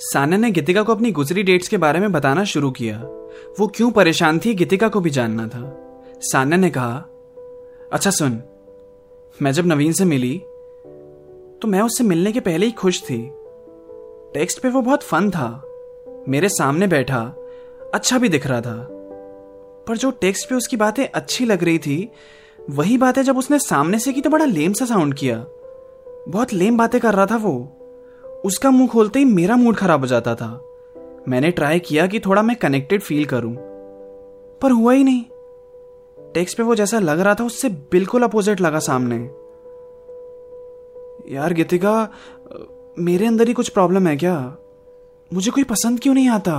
साना ने गीतिका को अपनी गुजरी डेट्स के बारे में बताना शुरू किया। वो क्यों परेशान थी गीतिका को भी जानना था। साना ने कहा अच्छा सुन, मैं जब नवीन से मिली तो मैं उससे मिलने के पहले ही खुश थी। टेक्स्ट पे वो बहुत फन था, मेरे सामने बैठा अच्छा भी दिख रहा था। पर जो टेक्स्ट पे उसकी बातें अच्छी लग रही थी, वही बातें जब उसने सामने से की तो बड़ा लेम सा साउंड किया। बहुत लेम बातें कर रहा था वो। उसका मुँह खोलते ही मेरा मूड खराब हो जाता था। मैंने ट्राई किया कि थोड़ा मैं कनेक्टेड फील करूँ, पर हुआ ही नहीं। टेक्स्ट पे वो जैसा लग रहा था, उससे बिल्कुल अपोजिट लगा सामने। यार, गीतिका, मेरे अंदर ही कुछ प्रॉब्लम है क्या? मुझे कोई पसंद क्यों नहीं आता?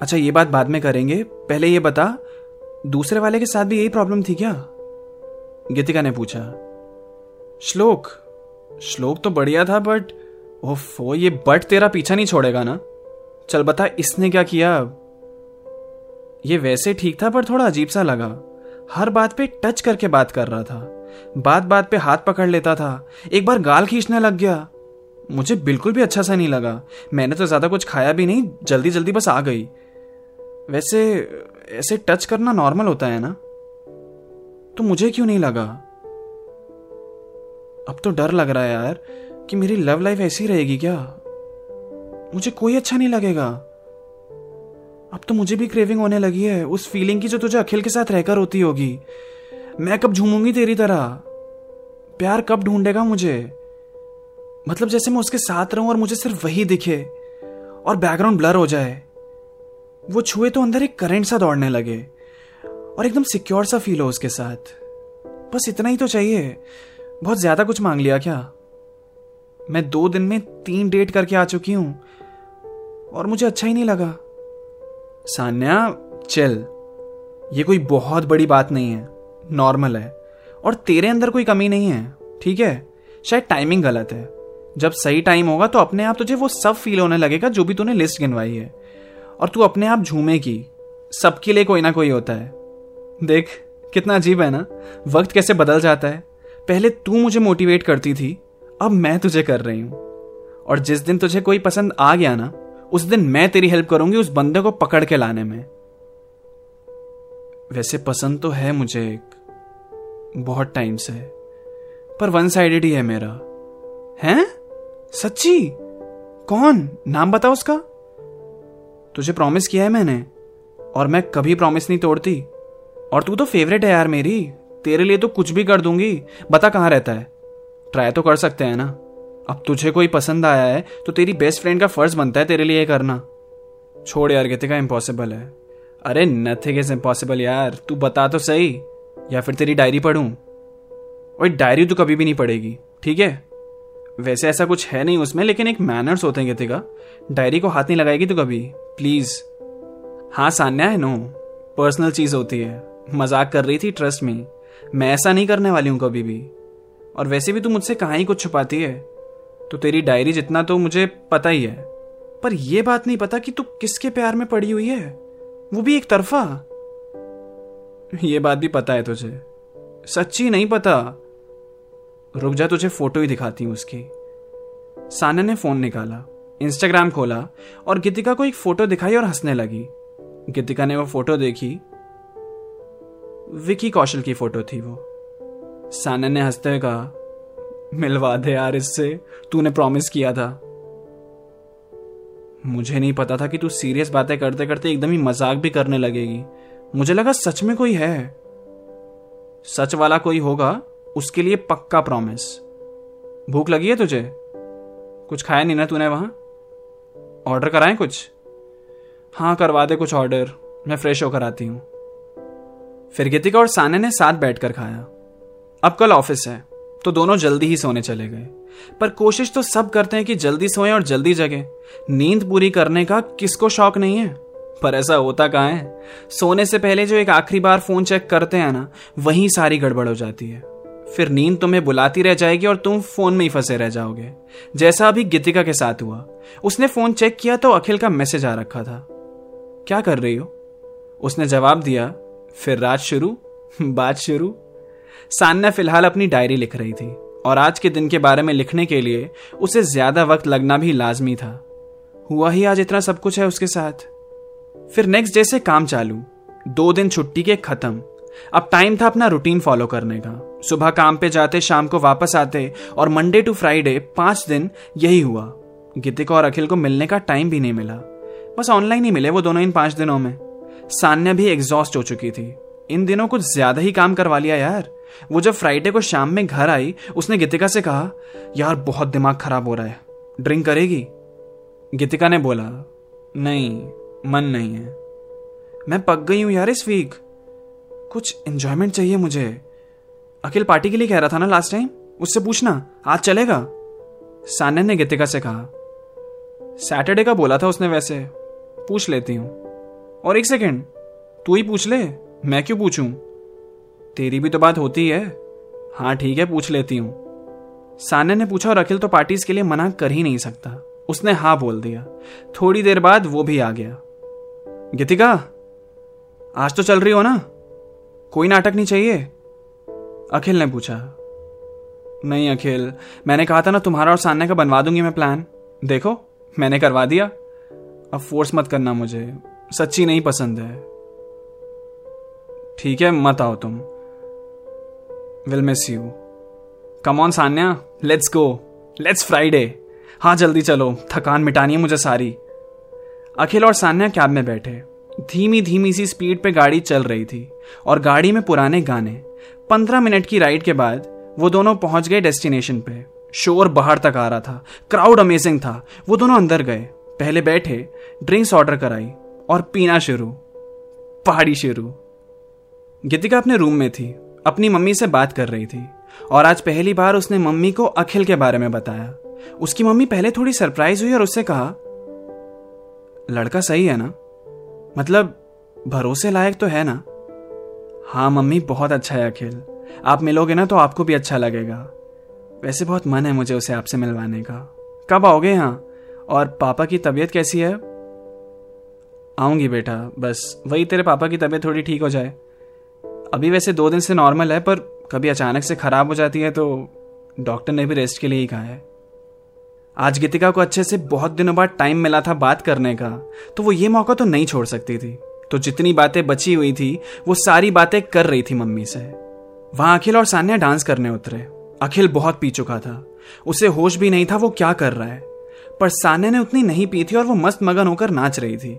अच्छा ये बात बाद में करेंगे। पहले ये बता, दूसरे वाले के साथ भी यही प्रॉब्लम थी क्या? गीतिका ने पूछा। श्लोक श्लोक तो बढ़िया था बट ओफो ये बट तेरा पीछा नहीं छोड़ेगा ना? चल बता, इसने क्या किया? ये वैसे ठीक था, पर थोड़ा अजीब सा लगा। हर बात पे टच करके बात कर रहा था। बात बात पे हाथ पकड़ लेता था। एक बार गाल खींचने लग गया। मुझे बिल्कुल भी अच्छा सा नहीं लगा। मैंने तो ज़्यादा कुछ खाया भी नहीं, जल्दी जल्दी बस आ गई। वैसे, ऐसे टच करना नॉर्मल होता है ना? तो मुझे क्यों नहीं लगा? अब तो डर लग रहा है यार कि मेरी लव लाइफ ऐसी रहेगी क्या? मुझे कोई अच्छा नहीं लगेगा। अब तो मुझे भी क्रेविंग होने लगी है। उस फीलिंग की जो तुझे अखिल के साथ रहकर होती होगी। मैं कब झूमूँगी तेरी तरह? प्यार कब ढूंढेगा मुझे? मतलब जैसे मैं उसके साथ रहूँ और मुझे सिर्फ़ वही दिखे और बैकग्राउंड ब्लर हो जाए। वो छुए तो अंदर एक करंट सा दौड़ने लगे और एकदम सिक्योर सा फील हो उसके साथ। बस इतना ही तो चाहिए। बहुत ज़्यादा कुछ मांग लिया क्या? मैं दो दिन में तीन डेट करके आ चुकी हूँ, और मुझे अच्छा ही नहीं लगा। सान्या, चल, ये कोई बहुत बड़ी बात नहीं है, नॉर्मल है, और तेरे अंदर कोई कमी नहीं है, ठीक है? शायद टाइमिंग गलत है। जब सही टाइम होगा तो अपने आप तुझे वो सब फील होने लगेगा जो भी तूने लिस्ट गिनवाई है, और तू अपने आप झूमेगी, सबके लिए कोई ना कोई होता है। देख, कितना अजीब है ना? वक्त कैसे बदल जाता है? पहले तू मुझे मोटिवेट करती थी, अब मैं तुझे कर रही हूँ। और जिस दिन तुझे कोई पसंद आ गया ना, उस दिन मैं तेरी हेल्प करूँगी उस बंदे को पकड़ के लाने में। वैसे पसंद तो है मुझे एक, बहुत टाइम से, पर वन साइडेड ही है मेरा। हैं? सच्ची? कौन? नाम बता उसका। तुझे प्रॉमिस किया है मैंने, और मैं कभी प्रॉमिस नहीं तोड़ती। और तू तो फेवरेट है यार मेरी। तेरे लिए तो कुछ भी कर दूँगी। बता कहाँ रहता है? ट्राई तो कर सकते हैं ना। अब तुझे कोई पसंद आया है तो तेरी बेस्ट फ्रेंड का फ़र्ज़ बनता है तेरे लिए करना। छोड़ यार का इम्पॉसिबल है। अरे नथिंग इज़ इम्पॉसिबल यार। तू बता तो सही, या फिर तेरी डायरी पढ़ूं? और डायरी तो कभी भी नहीं पड़ेगी ठीक है? वैसे ऐसा कुछ है नहीं उसमें, लेकिन एक मैनर्स होते हैं गीतिका डायरी को हाथ नहीं लगाएगी तो कभी? प्लीज़ हाँ सान्या है नो पर्सनल चीज़ होती है। मज़ाक कर रही थी ट्रस्ट में मैं ऐसा नहीं करने वाली हूँ कभी भी। और वैसे भी तू मुझसे कहा ही कुछ छुपाती है? तो तेरी डायरी जितना तो मुझे पता ही है। पर यह बात नहीं पता कि तू किसके प्यार में पड़ी हुई है? वो भी एक तरफा। ये बात भी पता है तुझे। सच्ची नहीं पता। रुक जा, तुझे फ़ोटो ही दिखाती हूँ उसकी। साना ने फ़ोन निकाला इंस्टाग्राम खोला और गीतिका को एक फ़ोटो दिखाई और हंसने लगी। गीतिका ने वो फ़ोटो देखी विकी कौशल की फ़ोटो थी वो। साना ने हँसते हुए कहा, मिलवा दे यार इससे, तूने प्रॉमिस किया था। मुझे नहीं पता था कि तू सीरियस बातें करते करते एकदम ही मज़ाक भी करने लगेगी। मुझे लगा सच में कोई है। सच वाला कोई होगा, उसके लिए पक्का प्रॉमिस भूख लगी है तुझे? कुछ खाया नहीं ना तूने वहाँ? ऑर्डर कराएँ कुछ? हाँ करवा दे कुछ ऑर्डर मैं फ्रेश होकर आती हूँ। फिर गीतिका और साने ने साथ बैठकर खाया। अब कल ऑफ़िस है तो दोनों जल्दी ही सोने चले गए। पर कोशिश तो सब करते हैं कि जल्दी सोएँ और जल्दी जगें। नींद पूरी करने का किसको शौक नहीं है? पर ऐसा होता कहाँ है? सोने से पहले जो एक आखिरी बार फ़ोन चेक करते हैं ना, वहीं सारी गड़बड़ हो जाती है। फिर नींद तुम्हें बुलाती रह जाएगी और तुम फ़ोन में ही फंसे रह जाओगे। जैसा अभी गीतिका के साथ हुआ। उसने फ़ोन चेक किया तो अखिल का मैसेज आ रखा था। क्या कर रही हो? उसने जवाब दिया फिर रात शुरू, बात शुरू। सान्या फ़िलहाल अपनी डायरी लिख रही थी और आज के दिन के बारे में लिखने के लिए उसे ज़्यादा वक्त लगना भी लाजमी था। हुआ ही आज इतना सब कुछ है उसके साथ। फिर नेक्स्ट डे से काम चालू, दो दिन छुट्टी के खत्म। अब टाइम था अपना रूटीन फॉलो करने का। सुबह काम पे जाते, शाम को वापस आते और मंडे टू फ्राइडे पाँच दिन यही हुआ। गीतिका और अखिल को मिलने का टाइम भी नहीं मिला। बस ऑनलाइन ही मिले वो दोनों इन पाँच दिनों में। सान्या भी एग्जॉस्ट हो चुकी थी। इन दिनों कुछ ज़्यादा ही काम करवा लिया यार। वो जब फ्राइडे को शाम में घर आई, उसने गीतिका से कहा, यार, बहुत दिमाग खराब हो रहा है। ड्रिंक करेगी? गीतिका ने बोला, नहीं, मन नहीं है। मैं पक गई हूँ यार इस वीक कुछ एंजॉयमेंट चाहिए मुझे। अखिल पार्टी के लिए कह रहा था ना लास्ट टाइम उससे पूछना, आज चलेगा? सान्या ने गीतिका से कहा सैटरडे का बोला था उसने वैसे। पूछ लेती हूँ। और एक सेकेंड, तू ही पूछ ले, मैं क्यों पूछूँ? तेरी भी तो बात होती है। हाँ ठीक है, पूछ लेती हूँ। सान्या ने पूछा और अखिल तो पार्टीज़ के लिए मना कर ही नहीं सकता। उसने हाँ बोल दिया। थोड़ी देर बाद वो भी आ गया। गीतिका, आज तो चल रही हो ना? कोई नाटक नहीं चाहिए? अखिल ने पूछा। नहीं अखिल, मैंने कहा था ना तुम्हारा और सान्या का बनवा दूँगी मैं प्लान देखो, मैंने करवा दिया। अब फोर्स मत करना मुझे। सच्ची नहीं पसंद है। ठीक है, मत आओ तुम। Will miss you come on Saanya. Let's go let's Friday हाँ जल्दी चलो। थकान मिटानी है मुझे सारी। अखिल और सान्या कैब में बैठे। धीमी धीमी सी स्पीड पे गाड़ी चल रही थी और गाड़ी में पुराने गाने। पंद्रह मिनट की राइड के बाद वो दोनों पहुँच गए डेस्टिनेशन पे। शोर बाहर तक आ रहा था। क्राउड अमेजिंग था। वो दोनों अंदर गए। पहले बैठे ड्रिंक्स ऑर्डर कराई। और पीना शुरू, पहाड़ी शुरू। गीतिका अपने रूम में थी, अपनी मम्मी से बात कर रही थी, और आज पहली बार उसने मम्मी को अखिल के बारे में बताया। उसकी मम्मी पहले थोड़ी सरप्राइज़ हुई और उससे कहा, लड़का सही है ना? मतलब भरोसे लायक तो है ना? हाँ मम्मी, बहुत अच्छा है अखिल। आप मिलोगे ना तो आपको भी अच्छा लगेगा। वैसे बहुत मन है मुझे उसे आपसे मिलवाने का। कब आओगे यहाँ? और पापा की तबीयत कैसी है? आऊँगी बेटा, बस वही तेरे पापा की तबीयत थोड़ी ठीक हो जाए। अभी वैसे दो दिन से नॉर्मल है, पर कभी अचानक से खराब हो जाती है तो डॉक्टर ने भी रेस्ट के लिए ही कहा है। आज गीतिका को अच्छे से बहुत दिनों बाद टाइम मिला था बात करने का तो वो ये मौका तो नहीं छोड़ सकती थी। तो जितनी बातें बची हुई थी, वो सारी बातें कर रही थी मम्मी से। वहाँ अखिल और सान्या डांस करने उतरे। अखिल बहुत पी चुका था। उसे होश भी नहीं था वो क्या कर रहा है। पर सान्या ने उतनी नहीं पी थी और वो मस्त मगन होकर नाच रही थी।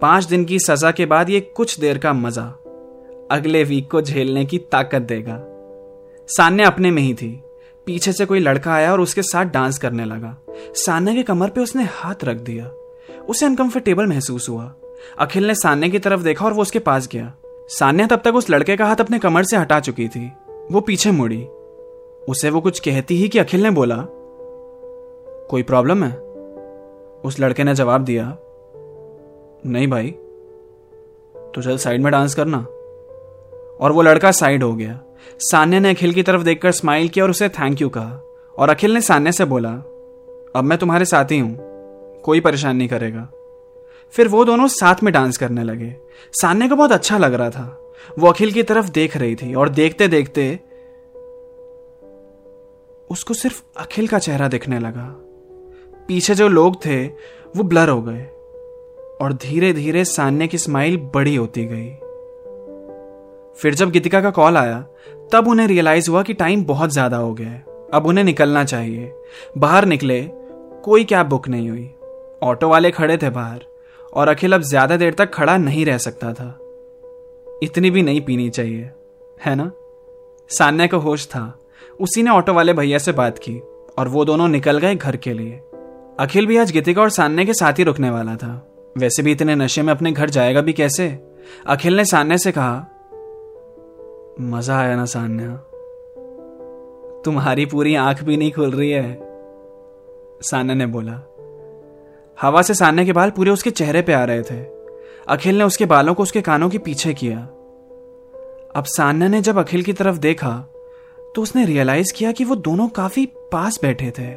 पाँच दिन की सजा के बाद ये कुछ देर का मज़ा अगले वीक को झेलने की ताकत देगा। सान्या अपने में ही थी। पीछे से कोई लड़का आया और उसके साथ डांस करने लगा। सान्या के कमर पे उसने हाथ रख दिया। उसे अनकंफर्टेबल महसूस हुआ। अखिल ने सान्या की तरफ़ देखा और वो उसके पास गया। सान्या तब तक उस लड़के का हाथ अपने कमर से हटा चुकी थी। वो पीछे मुड़ी। उसे वो कुछ कहती ही कि अखिल ने बोला, कोई प्रॉब्लम है? उस लड़के ने जवाब दिया नहीं भाई तो चल साइड में डांस करना। और वो लड़का साइड हो गया। सान्या ने अखिल की तरफ़ देखकर स्माइल किया और उसे थैंक यू कहा। और अखिल ने सान्या से बोला, अब मैं तुम्हारे साथ ही हूँ कोई परेशान नहीं करेगा। फिर वो दोनों साथ में डांस करने लगे। सान्या को बहुत अच्छा लग रहा था। वो अखिल की तरफ़ देख रही थी और देखते देखते उसको सिर्फ़ अखिल का चेहरा दिखने लगा। पीछे जो लोग थे, वो ब्लर हो गए। और धीरे धीरे सान्या की स्माइल बड़ी होती गई। फिर जब गीतिका का कॉल आया, तब उन्हें रियलाइज़ हुआ कि टाइम बहुत ज़्यादा हो गया है। अब उन्हें निकलना चाहिए। बाहर निकले, कोई कैब बुक नहीं हुई। ऑटो वाले खड़े थे बाहर, और अखिल अब ज़्यादा देर तक खड़ा नहीं रह सकता था। इतनी भी नहीं पीनी चाहिए, है ना? सान्या का होश था। उसी ने ऑटो वाले भैया से बात की, और वो दोनों निकल गए घर के लिए। अखिल भी आज गीतिका और सान्या के साथ ही रुकने वाला था। वैसे भी इतने नशे में अपने घर जाएगा भी कैसे? अखिल ने सान्या से कहा, मज़ा आया ना सान्या। तुम्हारी पूरी आँख भी नहीं खुल रही है। सान्या ने बोला, हवा से सान्या के बाल पूरे उसके चेहरे पे आ रहे थे। अखिल ने उसके बालों को उसके कानों के पीछे किया। अब सान्या ने जब अखिल की तरफ़ देखा तो उसने रियलाइज़ किया कि वो दोनों काफ़ी पास बैठे थे।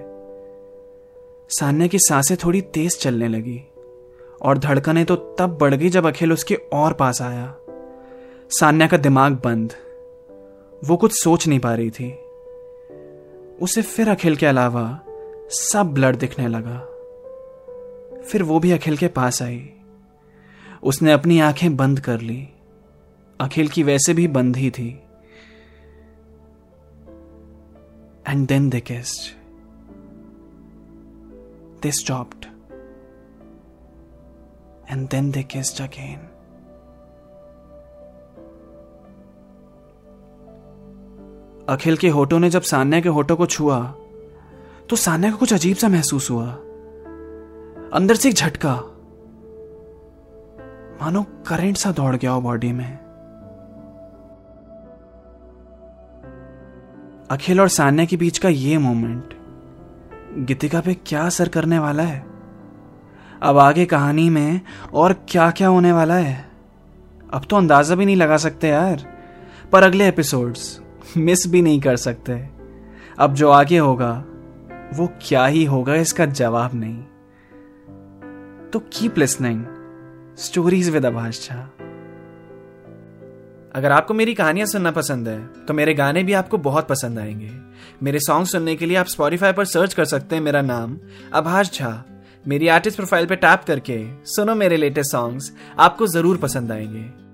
सान्या की साँसें थोड़ी तेज चलने लगी। और धड़कने तो तब बढ़ गई जब अखिल उसके और पास आया। सान्या का दिमाग बंद। वो कुछ सोच नहीं पा रही थी। उसे फिर अखिल के अलावा सब ब्लड दिखने लगा। फिर वो भी अखिल के पास आई। उसने अपनी आँखें बंद कर ली। अखिल की वैसे भी बंद ही थी। And then they kissed they stopped and then they kissed again Akhil के होठों ने जब सान्या के होठों को छुआ तो सान्या को कुछ अजीब सा महसूस हुआ। अंदर से एक झटका। मानो करंट सा दौड़ गया हो बॉडी में। अखिल और सान्या के बीच का ये मोमेंट गीतिका पे क्या असर करने वाला है? अब आगे कहानी में और क्या क्या होने वाला है? अब तो अंदाज़ा भी नहीं लगा सकते यार। पर अगले एपिसोड्स मिस भी नहीं कर सकते। अब जो आगे होगा, वो क्या ही होगा इसका जवाब नहीं। तो keep listening stories with Abhash Jha अगर आपको मेरी कहानियाँ सुनना पसंद है तो मेरे गाने भी आपको बहुत पसंद आएँगे। मेरे सॉन्ग सुनने के लिए आप स्पॉटिफाई पर सर्च कर सकते हैं। मेरा नाम अभाष झा मेरी आर्टिस्ट प्रोफ़ाइल पे टैप करके सुनो मेरे लेटेस्ट सॉन्ग्स आपको ज़रूर पसंद आएँगे।